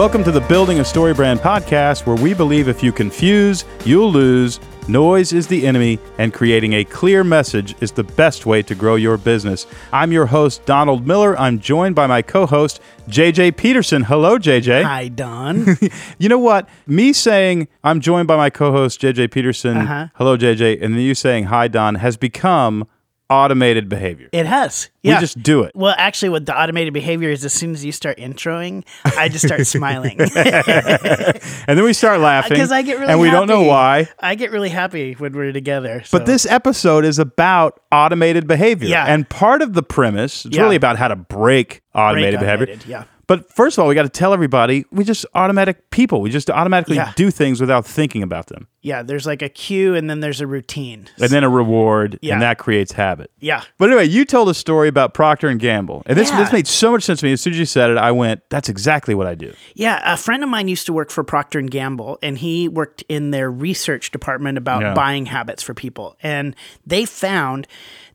Welcome to the Building a Story Brand podcast, where we believe if you confuse, you'll lose. Noise is the enemy, and creating a clear message is the best way to grow your business. I'm your host, Donald Miller. I'm joined by my co host, JJ Peterson. Hello, JJ. Hi, Don. You know what? Me saying I'm joined by my co host, JJ Peterson. Uh-huh. Hello, JJ. And then you saying hi, Don, has become automated behavior. it has. We just do it. well, actually, what the automated behavior is, as soon as you start introing, I just start smiling And then we start laughing. because I get really And we don't know why. I get really happy when we're together. But this episode is about automated behavior. Yeah. And part of the premise, it's Yeah. really about how to break automated Break behavior. automated, yeah. But first of all, we got to tell everybody we just automatic people. We just automatically Yeah. do things without thinking about them. yeah, there's like a cue and then there's a routine. And then a reward, Yeah. and that creates habit. yeah, But anyway, you told a story about Procter and Gamble, and this Yeah. this made so much sense to me. As soon as you said it, I went, "That's exactly what I do." Yeah, a friend of mine used to work for Procter and Gamble, and he worked in their research department about Yeah. buying habits for people. And they found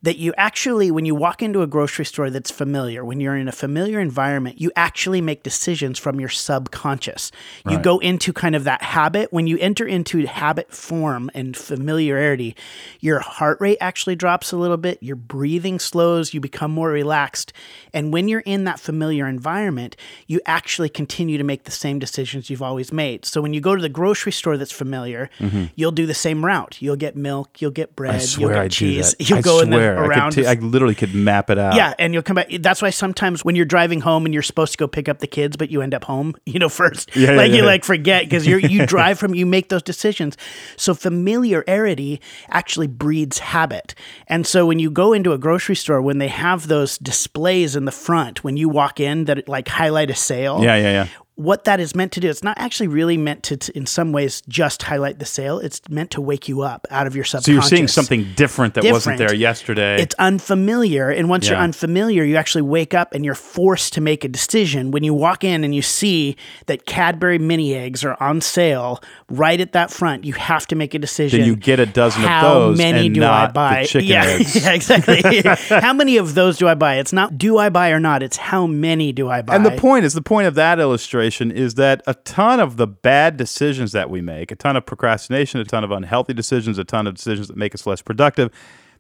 that you actually, when you walk into a grocery store that's familiar, when you're in a familiar environment, you actually make decisions from your subconscious. You go into kind of that habit. When you enter into habit form and familiarity, your heart rate actually drops a little bit, your breathing slows, you become more relaxed. And when you're in that familiar environment, you actually continue to make the same decisions you've always made. So when you go to the grocery store that's familiar, mm-hmm. you'll do the same route. You'll get milk, you'll get bread, I you'll get I cheese. You'll I go in the, swear. I, around. could ta- I literally could map it out. yeah, and you'll come back. That's why sometimes when you're driving home and you're supposed to go pick up the kids, but you end up home, you know, first. Yeah, yeah, like you yeah. like forget because you you drive from you make those decisions. So familiarity actually breeds habit. And so when you go into a grocery store, when they have those displays in the front, when you walk in that like highlight a sale, yeah, yeah, yeah. What that is meant to do, it's not actually really meant to, to, in some ways, just highlight the sale. It's meant to wake you up out of your subconscious. So you're seeing something different that wasn't there yesterday. It's unfamiliar. And once you're unfamiliar, you actually wake up and you're forced to make a decision. When you walk in and you see that Cadbury mini eggs are on sale right at that front, you have to make a decision. Then you get a dozen of those. How many and do not I the buy? chicken yeah, eggs. yeah, exactly. how many of those do I buy? It's not do I buy or not, it's how many do I buy? And the point is, the point of that illustration is that a ton of the bad decisions that we make, a ton of procrastination, a ton of unhealthy decisions, a ton of decisions that make us less productive,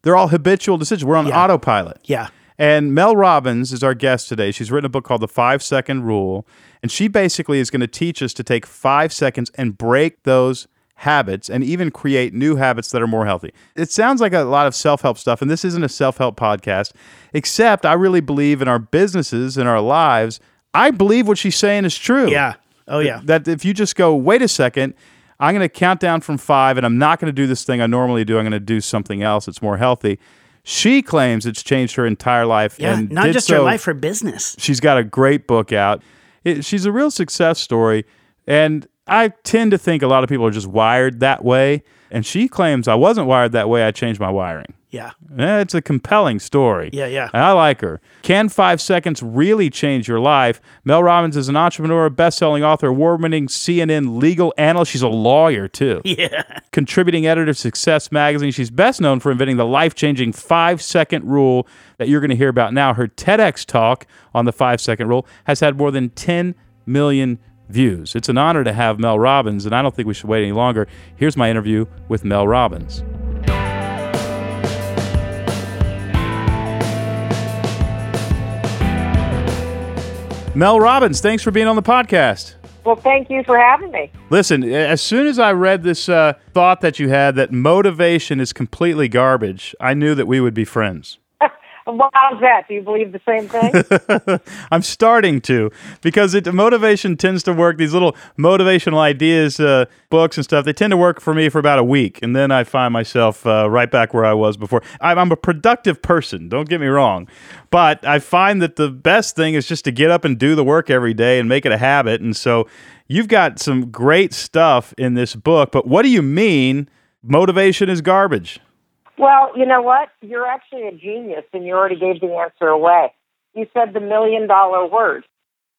they're all habitual decisions. We're on Yeah. autopilot. Yeah. And Mel Robbins is our guest today. She's written a book called The Five Second Rule. And she basically is going to teach us to take five seconds and break those habits and even create new habits that are more healthy. It sounds like a lot of self help stuff. And this isn't a self help podcast, except I really believe in our businesses, and our lives. I believe what she's saying is true. Yeah. Oh yeah. That if you just go, wait a second, I'm going to count down from five and I'm not going to do this thing I normally do. I'm going to do something else that's more healthy. She claims it's changed her entire life. Yeah. and Not just her life, her business. She's got a great book out. It, she's a real success story. And I tend to think a lot of people are just wired that way. And she claims I wasn't wired that way. I changed my wiring. Yeah. Eh, It's a compelling story. Yeah, yeah. And I like her. Can five seconds really change your life? Mel Robbins is an entrepreneur, best-selling author, award-winning CNN legal analyst. She's a lawyer too. Yeah. Contributing editor of Success Magazine. She's best known for inventing the life-changing five-second rule that you're going to hear about now. Her TEDx talk on the five-second rule has had more than 10 million views. It's an honor to have Mel Robbins, and I don't think we should wait any longer. Here's my interview with Mel Robbins. Mel Robbins, thanks for being on the podcast. Well, thank you for having me. Listen, as soon as I read this uh, thought that you had that motivation is completely garbage, I knew that we would be friends. Well, how's that? Do you believe the same thing? I'm starting to because it motivation tends to work. These little motivational ideas, uh, books and stuff, they tend to work for me for about a week, and then I find myself uh, right back where I was before. I'm, I'm a productive person. Don't get me wrong, but I find that the best thing is just to get up and do the work every day and make it a habit. And so, you've got some great stuff in this book. But what do you mean? Motivation is garbage. Well, you know what? You're actually a genius, and you already gave the answer away. You said the million dollar word.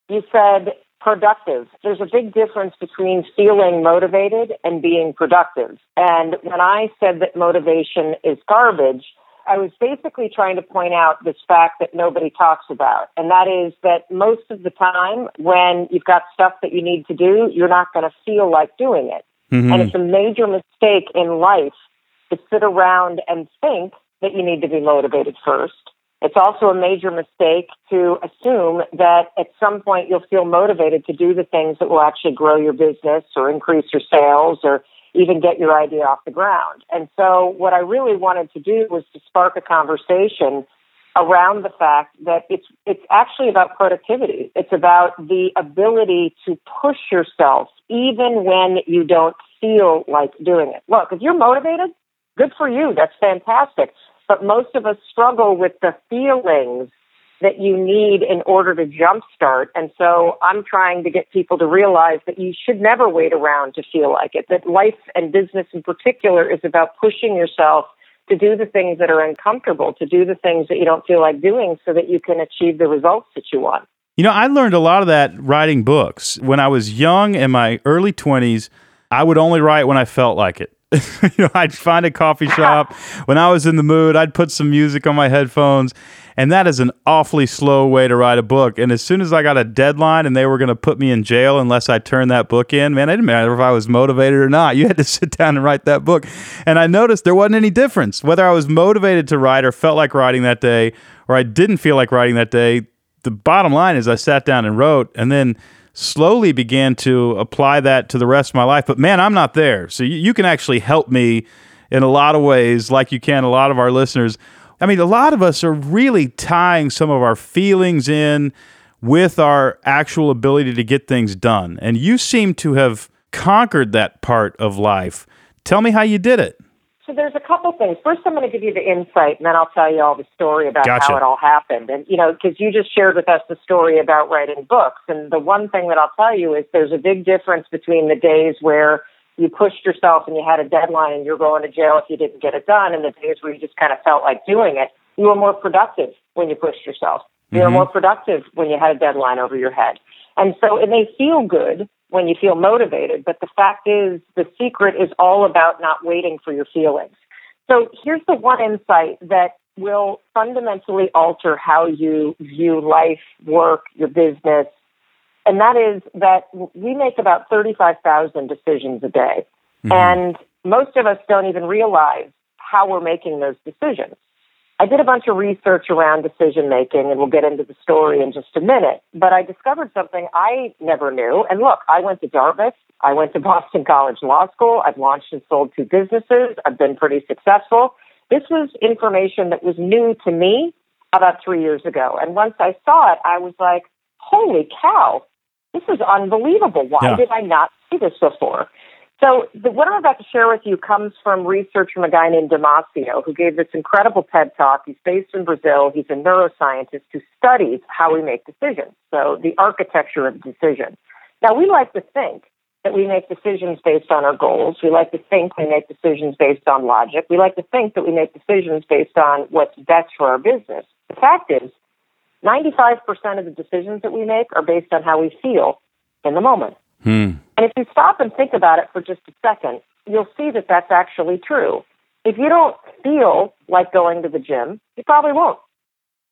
You said productive. There's a big difference between feeling motivated and being productive. And when I said that motivation is garbage, I was basically trying to point out this fact that nobody talks about, and that is that most of the time when you've got stuff that you need to do, you're not going to feel like doing it. Mm-hmm. And it's a major mistake in life to sit around and think that you need to be motivated first. It's also a major mistake to assume that at some point you'll feel motivated to do the things that will actually grow your business or increase your sales or even get your idea off the ground. And so what I really wanted to do was to spark a conversation around the fact that it's it's actually about productivity. It's about the ability to push yourself even when you don't feel like doing it. Look, if you're motivated, good for you. That's fantastic. But most of us struggle with the feelings that you need in order to jumpstart. And so I'm trying to get people to realize that you should never wait around to feel like it, that life and business in particular is about pushing yourself to do the things that are uncomfortable, to do the things that you don't feel like doing so that you can achieve the results that you want. You know, I learned a lot of that writing books. When I was young in my early 20s, I would only write when I felt like it. you know, I'd find a coffee shop. when I was in the mood, I'd put some music on my headphones. And that is an awfully slow way to write a book. And as soon as I got a deadline and they were going to put me in jail unless I turned that book in, man, it didn't matter if I was motivated or not. You had to sit down and write that book. And I noticed there wasn't any difference. Whether I was motivated to write or felt like writing that day, or I didn't feel like writing that day, the bottom line is I sat down and wrote. And then slowly began to apply that to the rest of my life. But man, I'm not there. So you, you can actually help me in a lot of ways, like you can a lot of our listeners. I mean, a lot of us are really tying some of our feelings in with our actual ability to get things done. And you seem to have conquered that part of life. Tell me how you did it. So there's a couple things. First, I'm going to give you the insight, and then I'll tell you all the story about gotcha. how it all happened. And you know, because you just shared with us the story about writing books, and the one thing that I'll tell you is there's a big difference between the days where you pushed yourself and you had a deadline and you're going to jail if you didn't get it done, and the days where you just kind of felt like doing it. You were more productive when you pushed yourself. You mm-hmm. were more productive when you had a deadline over your head. And so it may feel good when you feel motivated. But the fact is, the secret is all about not waiting for your feelings. So here's the one insight that will fundamentally alter how you view life, work, your business. And that is that we make about 35,000 decisions a day. Mm-hmm. And most of us don't even realize how we're making those decisions. I did a bunch of research around decision making, and we'll get into the story in just a minute. But I discovered something I never knew. And look, I went to Dartmouth. I went to Boston College Law School. I've launched and sold two businesses. I've been pretty successful. This was information that was new to me about three years ago. And once I saw it, I was like, holy cow, this is unbelievable. Why yeah. did I not see this before? So the, what I'm about to share with you comes from research from a guy named Damasio, who gave this incredible TED talk. He's based in Brazil. He's a neuroscientist who studies how we make decisions. So the architecture of decision. Now we like to think that we make decisions based on our goals. We like to think we make decisions based on logic. We like to think that we make decisions based on what's best for our business. The fact is, 95% of the decisions that we make are based on how we feel in the moment. Hmm. And if you stop and think about it for just a second, you'll see that that's actually true. If you don't feel like going to the gym, you probably won't.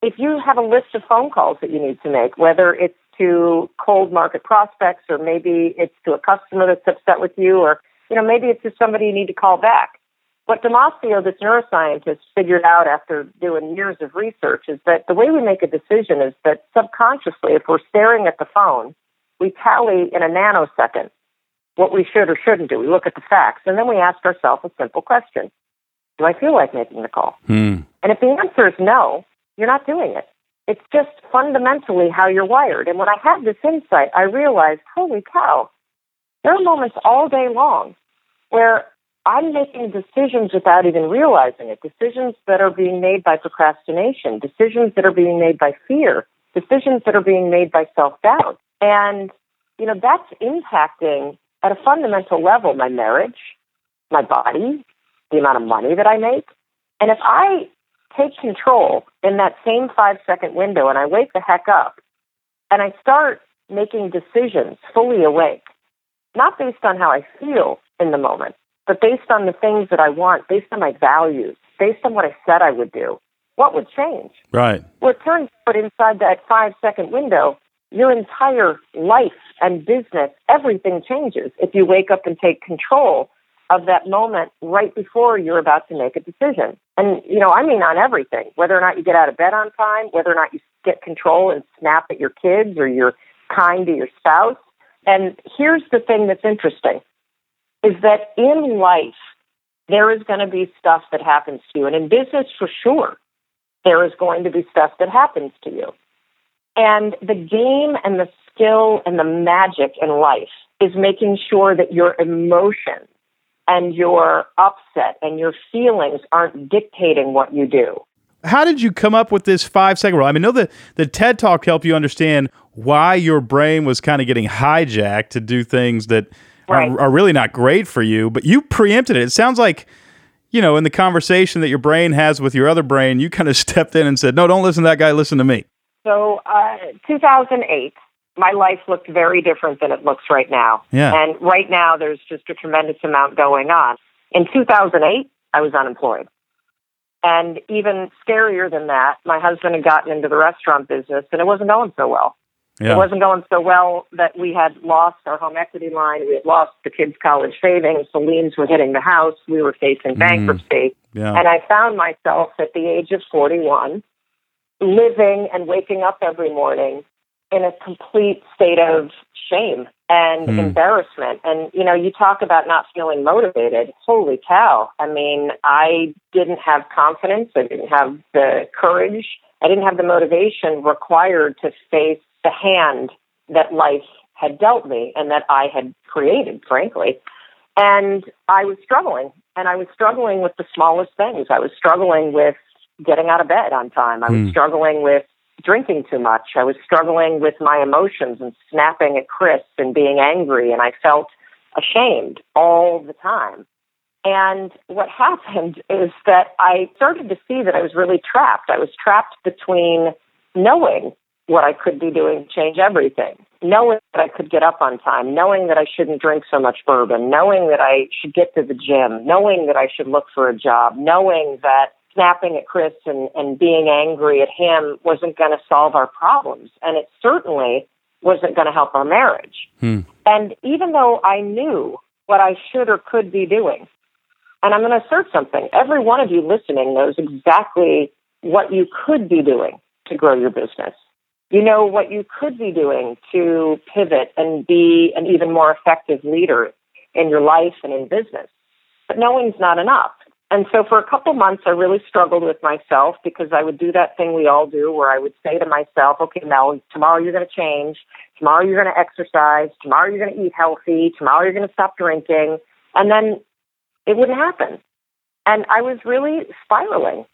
If you have a list of phone calls that you need to make, whether it's to cold market prospects or maybe it's to a customer that's upset with you or you know maybe it's to somebody you need to call back. What Damasio, this neuroscientist, figured out after doing years of research is that the way we make a decision is that subconsciously, if we're staring at the phone, we tally in a nanosecond what we should or shouldn't do. We look at the facts, and then we ask ourselves a simple question Do I feel like making the call? Hmm. And if the answer is no, you're not doing it. It's just fundamentally how you're wired. And when I had this insight, I realized, holy cow, there are moments all day long where I'm making decisions without even realizing it. Decisions that are being made by procrastination, decisions that are being made by fear, decisions that are being made by self doubt. And, you know, that's impacting at a fundamental level my marriage, my body, the amount of money that I make. And if I take control in that same five second window and I wake the heck up and I start making decisions fully awake, not based on how I feel in the moment, but based on the things that I want, based on my values, based on what I said I would do, what would change? Right. Well, it turns out inside that five second window, your entire life and business, everything changes if you wake up and take control of that moment right before you're about to make a decision. And, you know, I mean on everything, whether or not you get out of bed on time, whether or not you get control and snap at your kids or you're kind to your spouse. And here's the thing that's interesting is that in life, there is going to be stuff that happens to you. And in business, for sure, there is going to be stuff that happens to you. And the game and the skill and the magic in life is making sure that your emotions and your upset and your feelings aren't dictating what you do. How did you come up with this five second rule? I mean, know that the TED Talk helped you understand why your brain was kind of getting hijacked to do things that right. are, are really not great for you, but you preempted it. It sounds like you know, in the conversation that your brain has with your other brain, you kind of stepped in and said, "No, don't listen to that guy. Listen to me." So, uh, 2008, my life looked very different than it looks right now. Yeah. And right now, there's just a tremendous amount going on. In 2008, I was unemployed. And even scarier than that, my husband had gotten into the restaurant business, and it wasn't going so well. Yeah. It wasn't going so well that we had lost our home equity line. We had lost the kids' college savings. The liens were hitting the house. We were facing mm. bankruptcy. Yeah. And I found myself at the age of 41 living and waking up every morning in a complete state of shame and mm. embarrassment. And, you know, you talk about not feeling motivated. Holy cow. I mean, I didn't have confidence. I didn't have the courage. I didn't have the motivation required to face the hand that life had dealt me and that I had created, frankly. And I was struggling, and I was struggling with the smallest things. I was struggling with getting out of bed on time. I was mm. struggling with drinking too much. I was struggling with my emotions and snapping at Chris and being angry, and I felt ashamed all the time. And what happened is that I started to see that I was really trapped. I was trapped between knowing what I could be doing to change everything. Knowing that I could get up on time, knowing that I shouldn't drink so much bourbon, knowing that I should get to the gym, knowing that I should look for a job, knowing that snapping at Chris and, and being angry at him wasn't going to solve our problems. And it certainly wasn't going to help our marriage. Hmm. And even though I knew what I should or could be doing, and I'm going to assert something, every one of you listening knows exactly what you could be doing to grow your business. You know what you could be doing to pivot and be an even more effective leader in your life and in business. But knowing's not enough. And so for a couple months, I really struggled with myself because I would do that thing we all do where I would say to myself, okay, Mel, tomorrow you're going to change. Tomorrow you're going to exercise. Tomorrow you're going to eat healthy. Tomorrow you're going to stop drinking. And then it wouldn't happen and I was really spiraling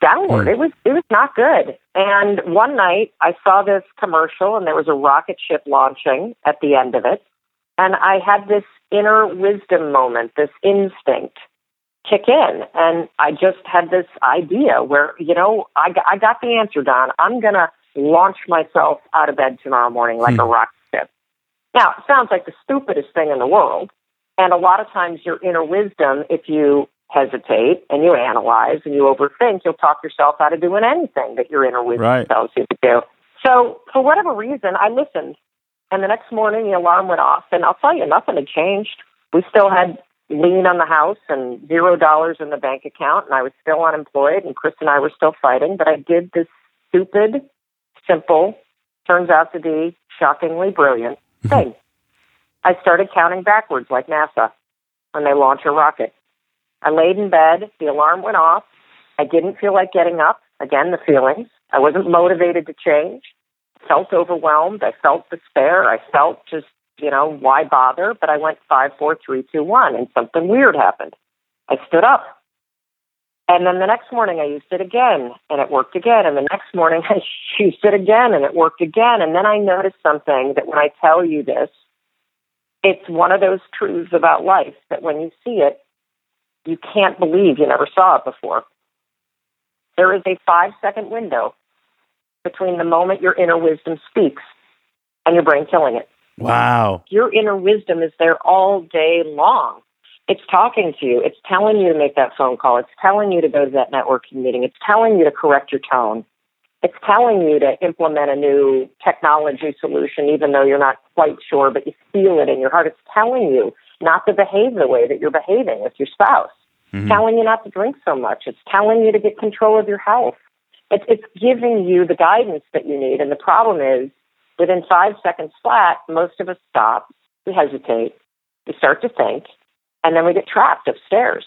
downward. Mm. It was it was not good. And one night I saw this commercial, and there was a rocket ship launching at the end of it, and I had this inner wisdom moment, this instinct kick in, and I just had this idea where you know I got, I got the answer, Don. I'm gonna launch myself out of bed tomorrow morning like mm. a rocket ship. Now, it sounds like the stupidest thing in the world. And a lot of times, your inner wisdom, if you hesitate and you analyze and you overthink, you'll talk yourself out of doing anything that your inner wisdom right. tells you to do. So, for whatever reason, I listened. And the next morning, the alarm went off. And I'll tell you, nothing had changed. We still had lien on the house and zero dollars in the bank account. And I was still unemployed. And Chris and I were still fighting. But I did this stupid, simple, turns out to be shockingly brilliant mm-hmm. thing. I started counting backwards like NASA when they launch a rocket. I laid in bed. The alarm went off. I didn't feel like getting up. Again, the feelings. I wasn't motivated to change. I felt overwhelmed. I felt despair. I felt just, you know, why bother? But I went five, four, three, two, one, and something weird happened. I stood up. And then the next morning I used it again and it worked again. And the next morning I used it again and it worked again. And then I noticed something that when I tell you this, it's one of those truths about life that when you see it, you can't believe you never saw it before. There is a five second window between the moment your inner wisdom speaks and your brain killing it. Wow. Your inner wisdom is there all day long. It's talking to you. It's telling you to make that phone call. It's telling you to go to that networking meeting. It's telling you to correct your tone. It's telling you to implement a new technology solution, even though you're not quite sure, but you feel it in your heart. It's telling you not to behave the way that you're behaving with your spouse. Mm-hmm. telling you not to drink so much. It's telling you to get control of your health. It's, it's giving you the guidance that you need. And the problem is, within five seconds flat, most of us stop, we hesitate, we start to think, and then we get trapped upstairs.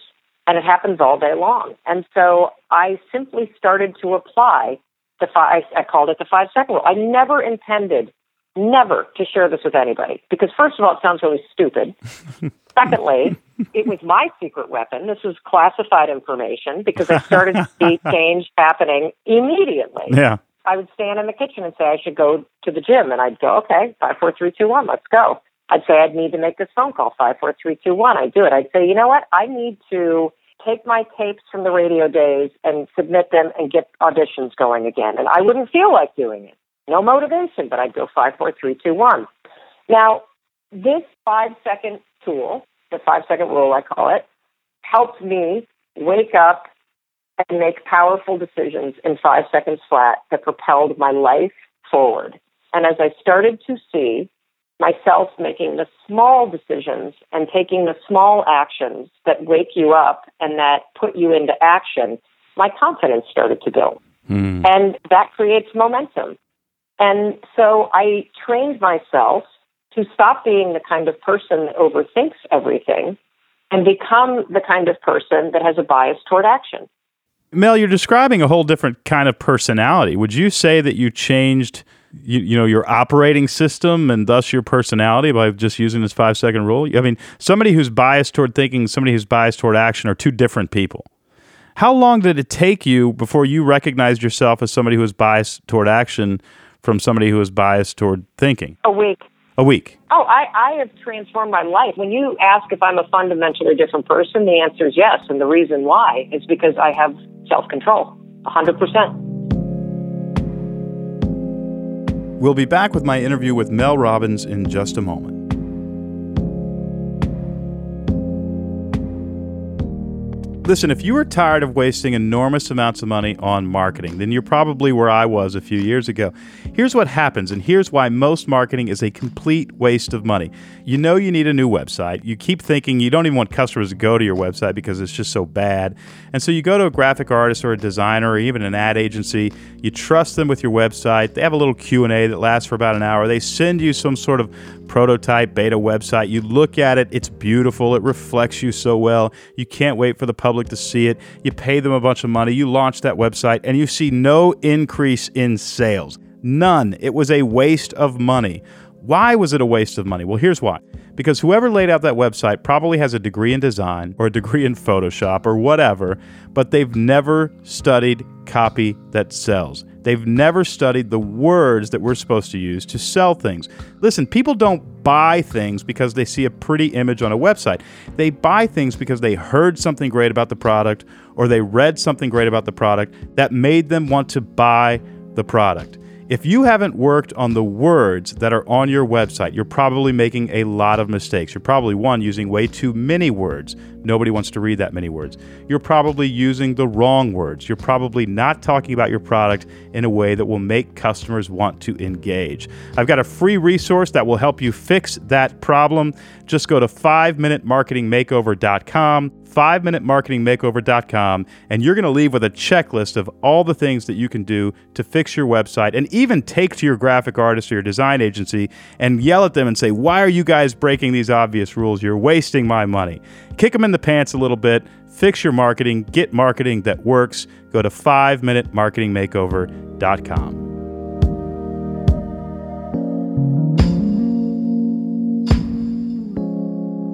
And it happens all day long. And so I simply started to apply the five, I called it the five second rule. I never intended, never to share this with anybody because, first of all, it sounds really stupid. Secondly, it was my secret weapon. This was classified information because I started to see change happening immediately. Yeah. I would stand in the kitchen and say I should go to the gym, and I'd go, okay, five, four, three, two, one, let's go. I'd say I'd need to make this phone call, five, four, three, two, one. I'd do it. I'd say, you know what? I need to take my tapes from the radio days and submit them and get auditions going again. And I wouldn't feel like doing it. No motivation, but I'd go five, four, three, two, one. Now, this five second tool, the five second rule, I call it, helped me wake up and make powerful decisions in five seconds flat that propelled my life forward. And as I started to see myself making the small decisions and taking the small actions that wake you up and that put you into action, my confidence started to build. Mm. And that creates momentum. And so I trained myself to stop being the kind of person that overthinks everything and become the kind of person that has a bias toward action. Mel, you're describing a whole different kind of personality. Would you say that you changed, you, you know, your operating system and thus your personality by just using this five second rule? I mean, somebody who's biased toward thinking, somebody who's biased toward action are two different people. How long did it take you before you recognized yourself as somebody who was biased toward action from somebody who was biased toward thinking? A week. A week. Oh, I, I have transformed my life. When you ask if I'm a fundamentally different person, the answer is yes. And the reason why is because I have self control, 100%. We'll be back with my interview with Mel Robbins in just a moment. Listen, if you are tired of wasting enormous amounts of money on marketing, then you're probably where I was a few years ago. Here's what happens, and here's why most marketing is a complete waste of money. You know you need a new website. You keep thinking you don't even want customers to go to your website because it's just so bad. And so you go to a graphic artist or a designer or even an ad agency. You trust them with your website. They have a little Q&A that lasts for about an hour. They send you some sort of prototype beta website. You look at it, it's beautiful, it reflects you so well. You can't wait for the public to see it. You pay them a bunch of money, you launch that website, and you see no increase in sales. None. It was a waste of money. Why was it a waste of money? Well, here's why. Because whoever laid out that website probably has a degree in design or a degree in Photoshop or whatever, but they've never studied copy that sells. They've never studied the words that we're supposed to use to sell things. Listen, people don't buy things because they see a pretty image on a website. They buy things because they heard something great about the product or they read something great about the product that made them want to buy the product. If you haven't worked on the words that are on your website, you're probably making a lot of mistakes. You're probably, one, using way too many words. Nobody wants to read that many words. You're probably using the wrong words. You're probably not talking about your product in a way that will make customers want to engage. I've got a free resource that will help you fix that problem. Just go to 5minutemarketingmakeover.com 5minutemarketingmakeover.com, and you're going to leave with a checklist of all the things that you can do to fix your website and even take to your graphic artist or your design agency and yell at them and say, Why are you guys breaking these obvious rules? You're wasting my money. Kick them in the pants a little bit, fix your marketing, get marketing that works. Go to 5minutemarketingmakeover.com.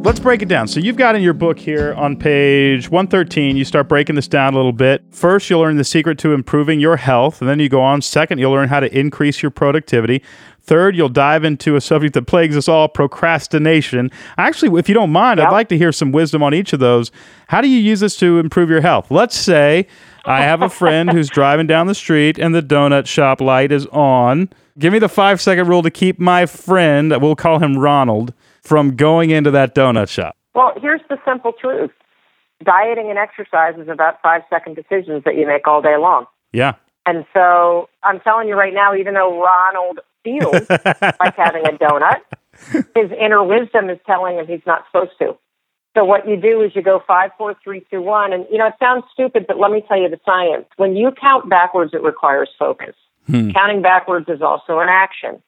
let's break it down. So you've got in your book here on page 113, you start breaking this down a little bit. First, you'll learn the secret to improving your health, and then you go on. Second, you'll learn how to increase your productivity. Third, you'll dive into a subject that plagues us all, procrastination. Actually, if you don't mind, yep. I'd like to hear some wisdom on each of those. How do you use this to improve your health? Let's say I have a friend who's driving down the street and the donut shop light is on. Give me the five second rule to keep my friend, we'll call him Ronald, from going into that donut shop? Well, here's the simple truth dieting and exercise is about five second decisions that you make all day long. Yeah. And so I'm telling you right now, even though Ronald feels like having a donut, his inner wisdom is telling him he's not supposed to. So what you do is you go five, four, three, two, one, and you know it sounds stupid, but let me tell you the science. When you count backwards, it requires focus. Hmm. Counting backwards is also an action.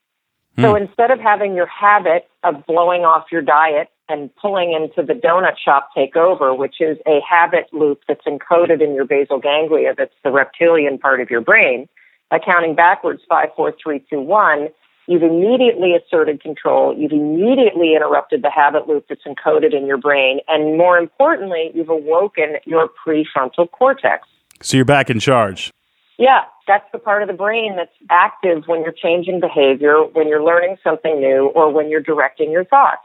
Hmm. So instead of having your habit of blowing off your diet and pulling into the donut shop take over, which is a habit loop that's encoded in your basal ganglia, that's the reptilian part of your brain, by counting backwards five, four, three, two, one, you've immediately asserted control. You've immediately interrupted the habit loop that's encoded in your brain. And more importantly, you've awoken your prefrontal cortex. So you're back in charge. Yeah, that's the part of the brain that's active when you're changing behavior, when you're learning something new, or when you're directing your thoughts.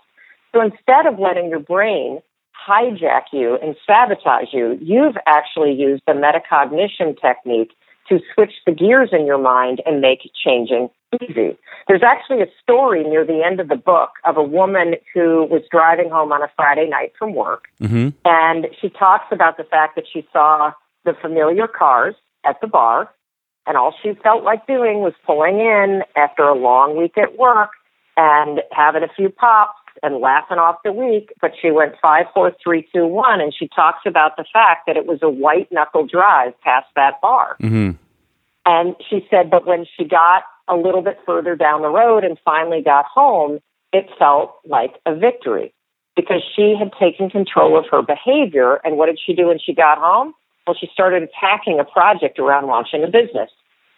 So instead of letting your brain hijack you and sabotage you, you've actually used the metacognition technique to switch the gears in your mind and make changing easy. There's actually a story near the end of the book of a woman who was driving home on a Friday night from work, mm-hmm. and she talks about the fact that she saw the familiar cars at the bar, and all she felt like doing was pulling in after a long week at work and having a few pops and laughing off the week. But she went five, four, three, two, one, and she talks about the fact that it was a white knuckle drive past that bar. Mm-hmm. And she said, but when she got a little bit further down the road and finally got home, it felt like a victory because she had taken control of her behavior. And what did she do when she got home? Well, she started attacking a project around launching a business,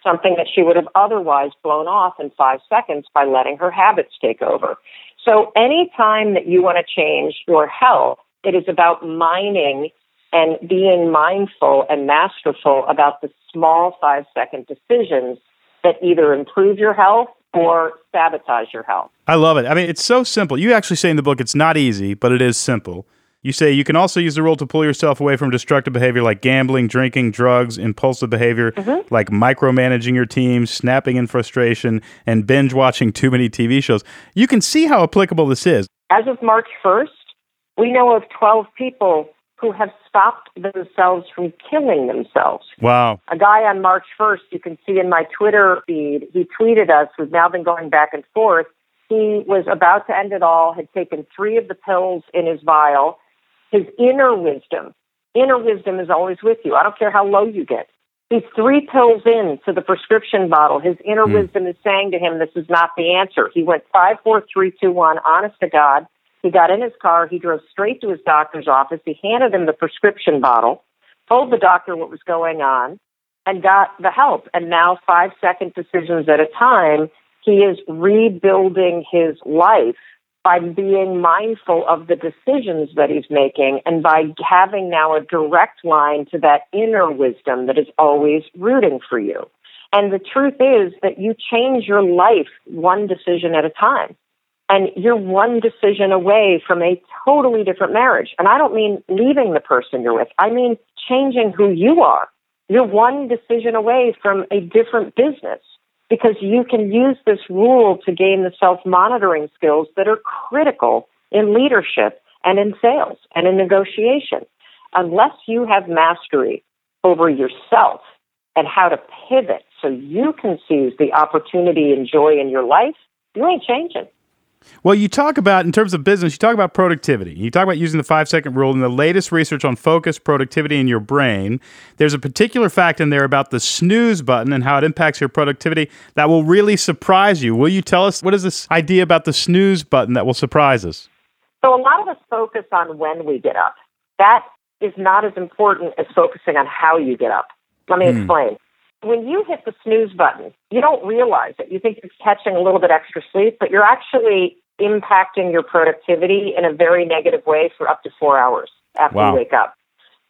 something that she would have otherwise blown off in five seconds by letting her habits take over. So, anytime that you want to change your health, it is about mining and being mindful and masterful about the small five second decisions that either improve your health or sabotage your health. I love it. I mean, it's so simple. You actually say in the book it's not easy, but it is simple. You say you can also use the rule to pull yourself away from destructive behavior like gambling, drinking, drugs, impulsive behavior mm-hmm. like micromanaging your team, snapping in frustration, and binge watching too many TV shows. You can see how applicable this is. As of March 1st, we know of 12 people who have stopped themselves from killing themselves. Wow. A guy on March 1st, you can see in my Twitter feed, he tweeted us, we've now been going back and forth. He was about to end it all, had taken three of the pills in his vial. His inner wisdom, inner wisdom is always with you. I don't care how low you get. He's three pills in to the prescription bottle. His inner mm. wisdom is saying to him, this is not the answer. He went five, four, three, two, one, honest to God he got in his car. He drove straight to his doctor's office. He handed him the prescription bottle, told the doctor what was going on, and got the help. And now, five second decisions at a time, he is rebuilding his life by being mindful of the decisions that he's making and by having now a direct line to that inner wisdom that is always rooting for you. And the truth is that you change your life one decision at a time. And you're one decision away from a totally different marriage. And I don't mean leaving the person you're with. I mean changing who you are. You're one decision away from a different business because you can use this rule to gain the self monitoring skills that are critical in leadership and in sales and in negotiation. Unless you have mastery over yourself and how to pivot so you can seize the opportunity and joy in your life, you ain't changing. Well, you talk about, in terms of business, you talk about productivity. You talk about using the five second rule in the latest research on focus, productivity in your brain. There's a particular fact in there about the snooze button and how it impacts your productivity that will really surprise you. Will you tell us what is this idea about the snooze button that will surprise us? So, a lot of us focus on when we get up. That is not as important as focusing on how you get up. Let me hmm. explain when you hit the snooze button, you don't realize it. You think you're catching a little bit extra sleep, but you're actually impacting your productivity in a very negative way for up to four hours after wow. you wake up.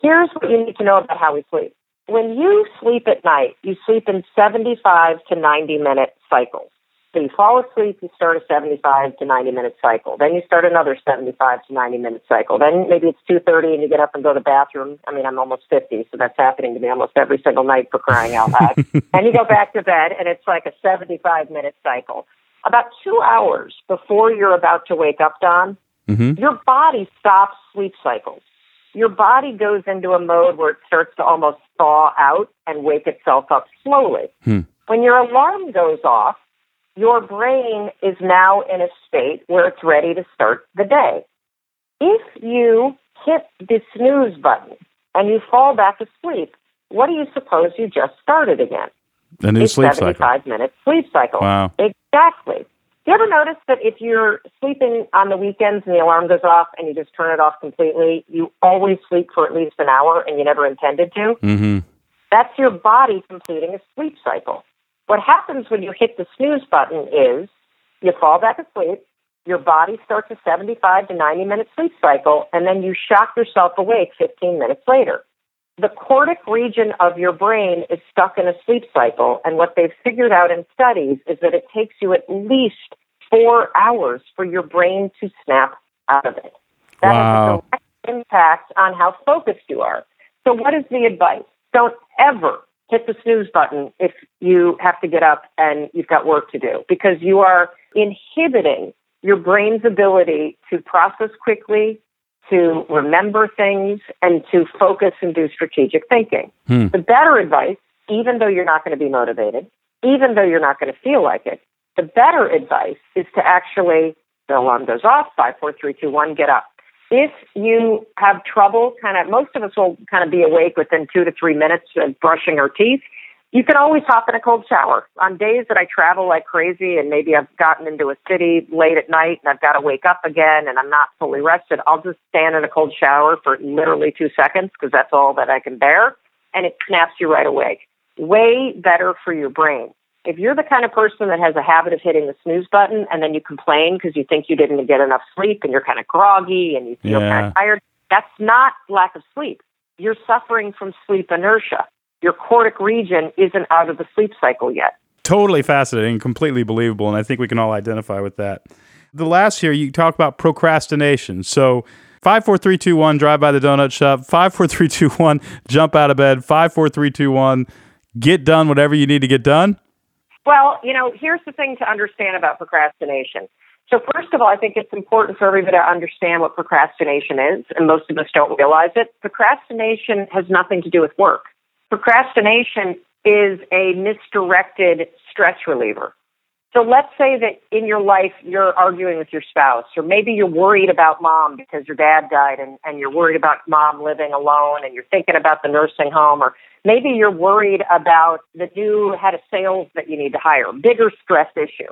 Here's what you need to know about how we sleep. When you sleep at night, you sleep in 75 to 90 minute cycles. So you fall asleep, you start a 75 to 90 minute cycle. Then you start another 75 to 90 minute cycle. Then maybe it's 2.30 and you get up and go to the bathroom. I mean, I'm almost 50, so that's happening to me almost every single night for crying out loud. and you go back to bed and it's like a 75 minute cycle. About two hours before you're about to wake up, Don, Mm-hmm. your body stops sleep cycles. Your body goes into a mode where it starts to almost thaw out and wake itself up slowly. Hmm. When your alarm goes off, your brain is now in a state where it's ready to start the day. If you hit the snooze button and you fall back asleep, what do you suppose you just started again? A new a sleep cycle. 75 minute sleep cycle. Wow. Exactly. Do you ever notice that if you're sleeping on the weekends and the alarm goes off and you just turn it off completely, you always sleep for at least an hour and you never intended to? Mm-hmm. That's your body completing a sleep cycle. What happens when you hit the snooze button is you fall back asleep, your body starts a 75 to 90 minute sleep cycle, and then you shock yourself awake 15 minutes later. The cortic region of your brain is stuck in a sleep cycle, and what they've figured out in studies is that it takes you at least four hours for your brain to snap out of it. That has Wow. a direct impact on how focused you are. So, what is the advice? Don't ever hit the snooze button if you have to get up and you've got work to do because you are inhibiting your brain's ability to process quickly, to remember things, and to focus and do strategic thinking. Hmm. The better advice, even though you're not going to be motivated, even though you're not going to feel like it, the better advice is to actually, the alarm goes off, five, four, three, two, one, get up. If you have trouble, kind of, most of us will kind of be awake within two to three minutes of brushing our teeth. You can always hop in a cold shower. On days that I travel like crazy and maybe I've gotten into a city late at night and I've got to wake up again and I'm not fully rested, I'll just stand in a cold shower for literally two seconds because that's all that I can bear and it snaps you right awake. Way better for your brain. If you're the kind of person that has a habit of hitting the snooze button and then you complain because you think you didn't get enough sleep and you're kind of groggy and you feel Yeah. kind of tired, that's not lack of sleep. You're suffering from sleep inertia. Your cortic region isn't out of the sleep cycle yet. Totally fascinating, completely believable, and I think we can all identify with that. The last here, you talk about procrastination. So, five, four, three, two, one, drive by the donut shop. Five, four, three, two, one, jump out of bed. Five, four, three, two, one, get done whatever you need to get done. Well, you know, here's the thing to understand about procrastination. So, first of all, I think it's important for everybody to understand what procrastination is, and most of us don't realize it. Procrastination has nothing to do with work. Procrastination is a misdirected stress reliever. So, let's say that in your life you're arguing with your spouse, or maybe you're worried about mom because your dad died, and, and you're worried about mom living alone, and you're thinking about the nursing home, or maybe you're worried about the new head of sales that you need to hire, bigger stress issue.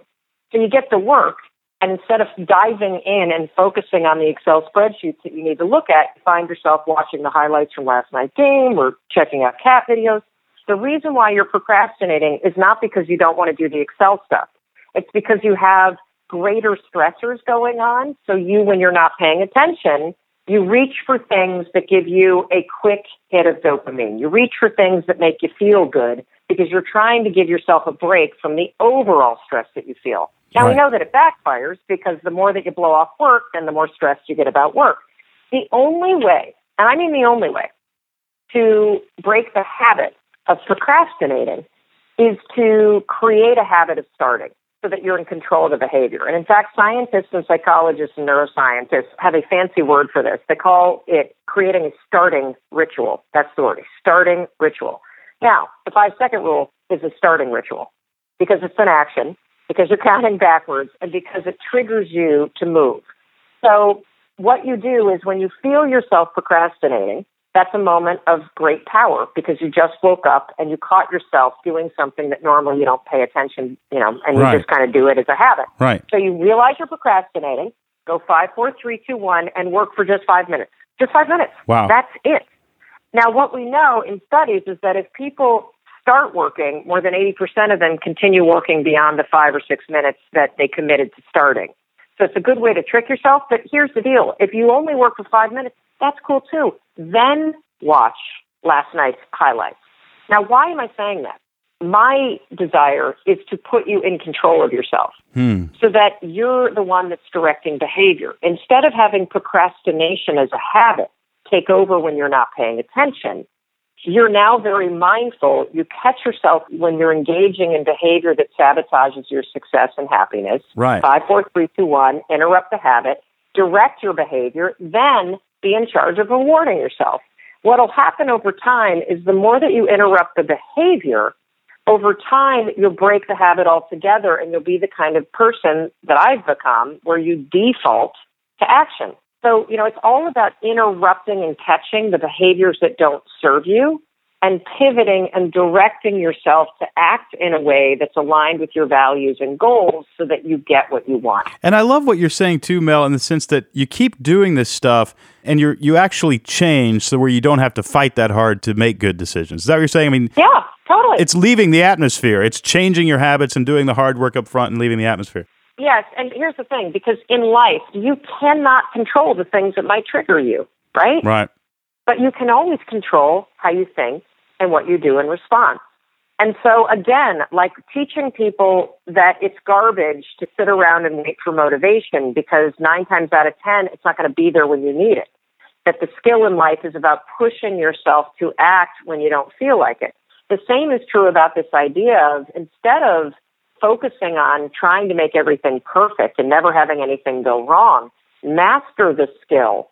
So you get to work, and instead of diving in and focusing on the Excel spreadsheets that you need to look at, you find yourself watching the highlights from last night's game or checking out cat videos. The reason why you're procrastinating is not because you don't want to do the Excel stuff. It's because you have greater stressors going on. So you, when you're not paying attention, you reach for things that give you a quick hit of dopamine. You reach for things that make you feel good because you're trying to give yourself a break from the overall stress that you feel. Now, we know that it backfires because the more that you blow off work, then the more stressed you get about work. The only way, and I mean the only way, to break the habit of procrastinating is to create a habit of starting so that you're in control of the behavior. And in fact, scientists and psychologists and neuroscientists have a fancy word for this. They call it creating a starting ritual. That's the word, starting ritual. Now, the five second rule is a starting ritual because it's an action, because you're counting backwards, and because it triggers you to move. So, what you do is when you feel yourself procrastinating, that's a moment of great power because you just woke up and you caught yourself doing something that normally you don't pay attention, you know, and Right. you just kind of do it as a habit. Right. So you realize you're procrastinating, go five, four, three, two, one, and work for just five minutes. Just five minutes. Wow. That's it. Now, what we know in studies is that if people start working, more than 80% of them continue working beyond the five or six minutes that they committed to starting. So it's a good way to trick yourself. But here's the deal if you only work for five minutes, that's cool too. Then watch last night's highlights. Now, why am I saying that? My desire is to put you in control of yourself Hmm. so that you're the one that's directing behavior. Instead of having procrastination as a habit take over when you're not paying attention, you're now very mindful. You catch yourself when you're engaging in behavior that sabotages your success and happiness. Right. Five, four, three, two, one, interrupt the habit. direct your behavior, then be in charge of rewarding yourself. What'll happen over time is the more that you interrupt the behavior, over time you'll break the habit altogether and you'll be the kind of person that I've become where you default to action. So, you know, it's all about interrupting and catching the behaviors that don't serve you and pivoting and directing yourself to act in a way that's aligned with your values and goals so that you get what you want. And I love what you're saying too, Mel, in the sense that you keep doing this stuff and you you actually change so where you don't have to fight that hard to make good decisions. Is that what you're saying? I mean, yeah, totally. It's leaving the atmosphere. It's changing your habits and doing the hard work up front and leaving the atmosphere. Yes, and here's the thing because in life, you cannot control the things that might trigger you, right? Right. But you can always control how you think and what you do in response. And so again, like teaching people that it's garbage to sit around and wait for motivation because nine times out of 10, it's not going to be there when you need it. That the skill in life is about pushing yourself to act when you don't feel like it. The same is true about this idea of instead of focusing on trying to make everything perfect and never having anything go wrong, master the skill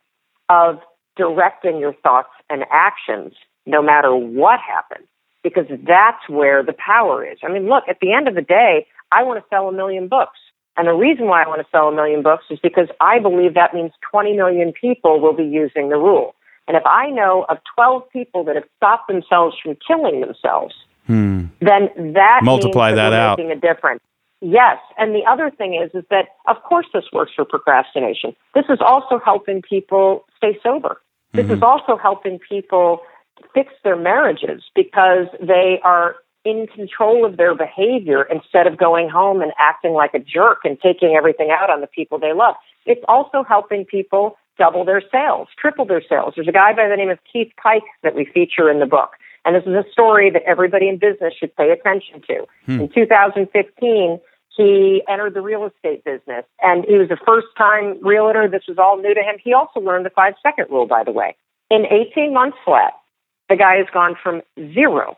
of directing your thoughts and actions no matter what happens, because that's where the power is. I mean, look, at the end of the day, I want to sell a million books. And the reason why I want to sell a million books is because I believe that means 20 million people will be using the rule. And if I know of 12 people that have stopped themselves from killing themselves, hmm. then that multiply that, that out, making a difference. Yes, and the other thing is is that of course this works for procrastination. This is also helping people stay sober. This mm-hmm. is also helping people fix their marriages because they are in control of their behavior instead of going home and acting like a jerk and taking everything out on the people they love. It's also helping people double their sales, triple their sales. There's a guy by the name of Keith Pike that we feature in the book. And this is a story that everybody in business should pay attention to. Hmm. In 2015, he entered the real estate business and he was a first time realtor. This was all new to him. He also learned the five second rule, by the way. In 18 months flat, the guy has gone from zero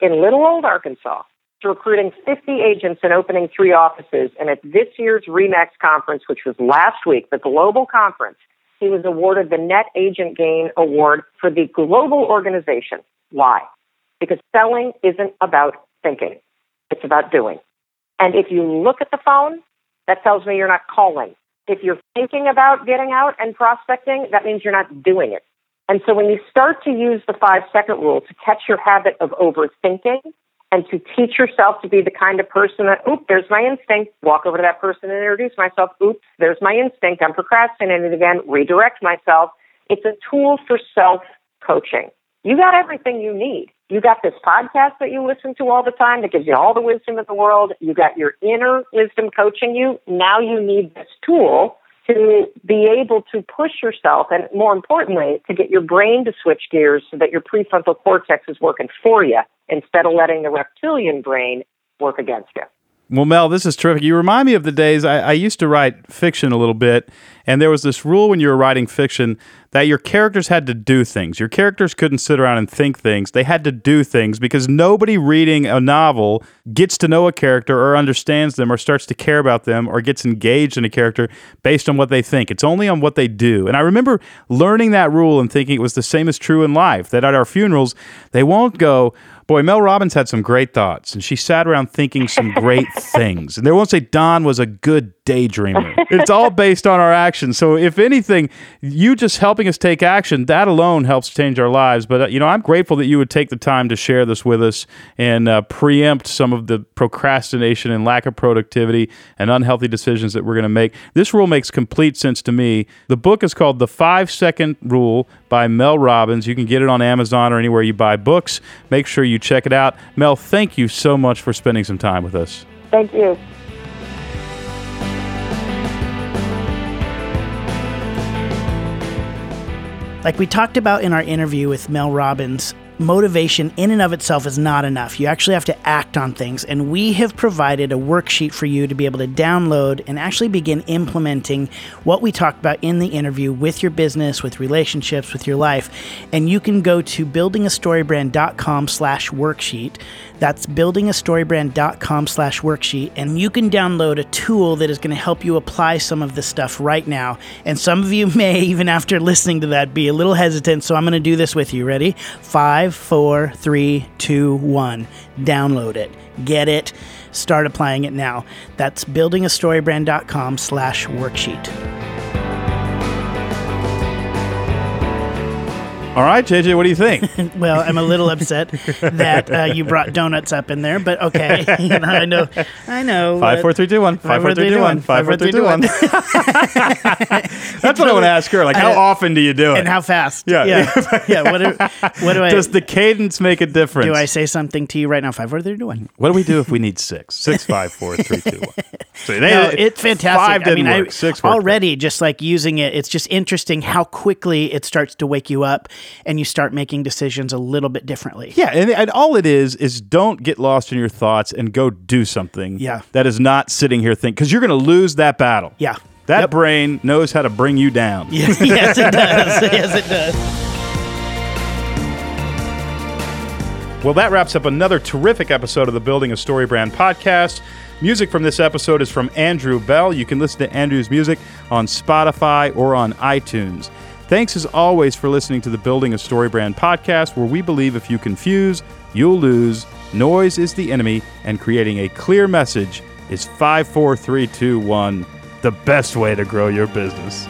in little old Arkansas to recruiting 50 agents and opening three offices. And at this year's REMAX conference, which was last week, the global conference, he was awarded the Net Agent Gain Award for the global organization. Why? Because selling isn't about thinking, it's about doing. And if you look at the phone, that tells me you're not calling. If you're thinking about getting out and prospecting, that means you're not doing it. And so when you start to use the five second rule to catch your habit of overthinking and to teach yourself to be the kind of person that, oop, there's my instinct, walk over to that person and introduce myself, oops, there's my instinct, I'm procrastinating again, redirect myself. It's a tool for self coaching. You got everything you need. You got this podcast that you listen to all the time that gives you all the wisdom of the world. You got your inner wisdom coaching you. Now you need this tool to be able to push yourself and more importantly, to get your brain to switch gears so that your prefrontal cortex is working for you instead of letting the reptilian brain work against you. Well, Mel, this is terrific. You remind me of the days I, I, used to write fiction a little bit, and there was this rule when you were writing fiction that your characters had to do things. Your characters couldn't sit around and think things. They had to do things because nobody reading a novel gets to know a character or understands them or starts to care about them or gets engaged in a character based on what they think. It's only on what they do. And I remember learning that rule and thinking it was the same as true in life, that at our funerals, they won't go, Boy, Mel Robbins had some great thoughts, and she sat around thinking some great things. And they won't say Don was a good daydreamer. it's all based on our actions. So, if anything, you just helping us take action, that alone helps change our lives. But, uh, you know, I'm grateful that you would take the time to share this with us and uh, preempt some of the procrastination and lack of productivity and unhealthy decisions that we're going to make. This rule makes complete sense to me. The book is called The Five Second Rule by Mel Robbins. You can get it on Amazon or anywhere you buy books. Make sure you check it out. Mel, thank you so much for spending some time with us. Thank you. Like we talked about in our interview with Mel Robbins, motivation in and of itself is not enough. You actually have to act on things. And we have provided a worksheet for you to be able to download and actually begin implementing what we talked about in the interview with your business, with relationships, with your life. And you can go to buildingastorybrand.com slash worksheet. That's buildingastorybrand.com slash worksheet. And you can download a tool that is going to help you apply some of this stuff right now. And some of you may, even after listening to that, be a little hesitant. So I'm going to do this with you. Ready? Five, four, three, two, one. Download it. Get it. Start applying it now. That's buildingastorybrand.com slash worksheet. All right, JJ, what do you think? well, I'm a little upset that uh, you brought donuts up in there, but okay. I know. I know. Five, four, three, two, one. Five, four, three, two, one. Five, four, three, two, one. That's what I want to ask her. Like, how often do you do it? And how fast? Yeah. Yeah. yeah. What, do, what do I? Does the cadence make a difference? Do I say something to you right now? Five, four, three, two, one. What do we do if we need six? Six, five, four, three, two, one. So they, no, it's fantastic. Five didn't I mean, work. I, Six worked. already just like using it. It's just interesting how quickly it starts to wake you up, and you start making decisions a little bit differently. Yeah, and, and all it is is don't get lost in your thoughts and go do something. Yeah. that is not sitting here thinking because you're going to lose that battle. Yeah. that Yep. brain knows how to bring you down. yes, yes, it does. Yes, it does. Well, that wraps up another terrific episode of the Building a Story Brand podcast. Music from this episode is from Andrew Bell. You can listen to Andrew's music on Spotify or on iTunes. Thanks as always for listening to the Building a Story Brand podcast, where we believe if you confuse, you'll lose, noise is the enemy, and creating a clear message is 54321, the best way to grow your business.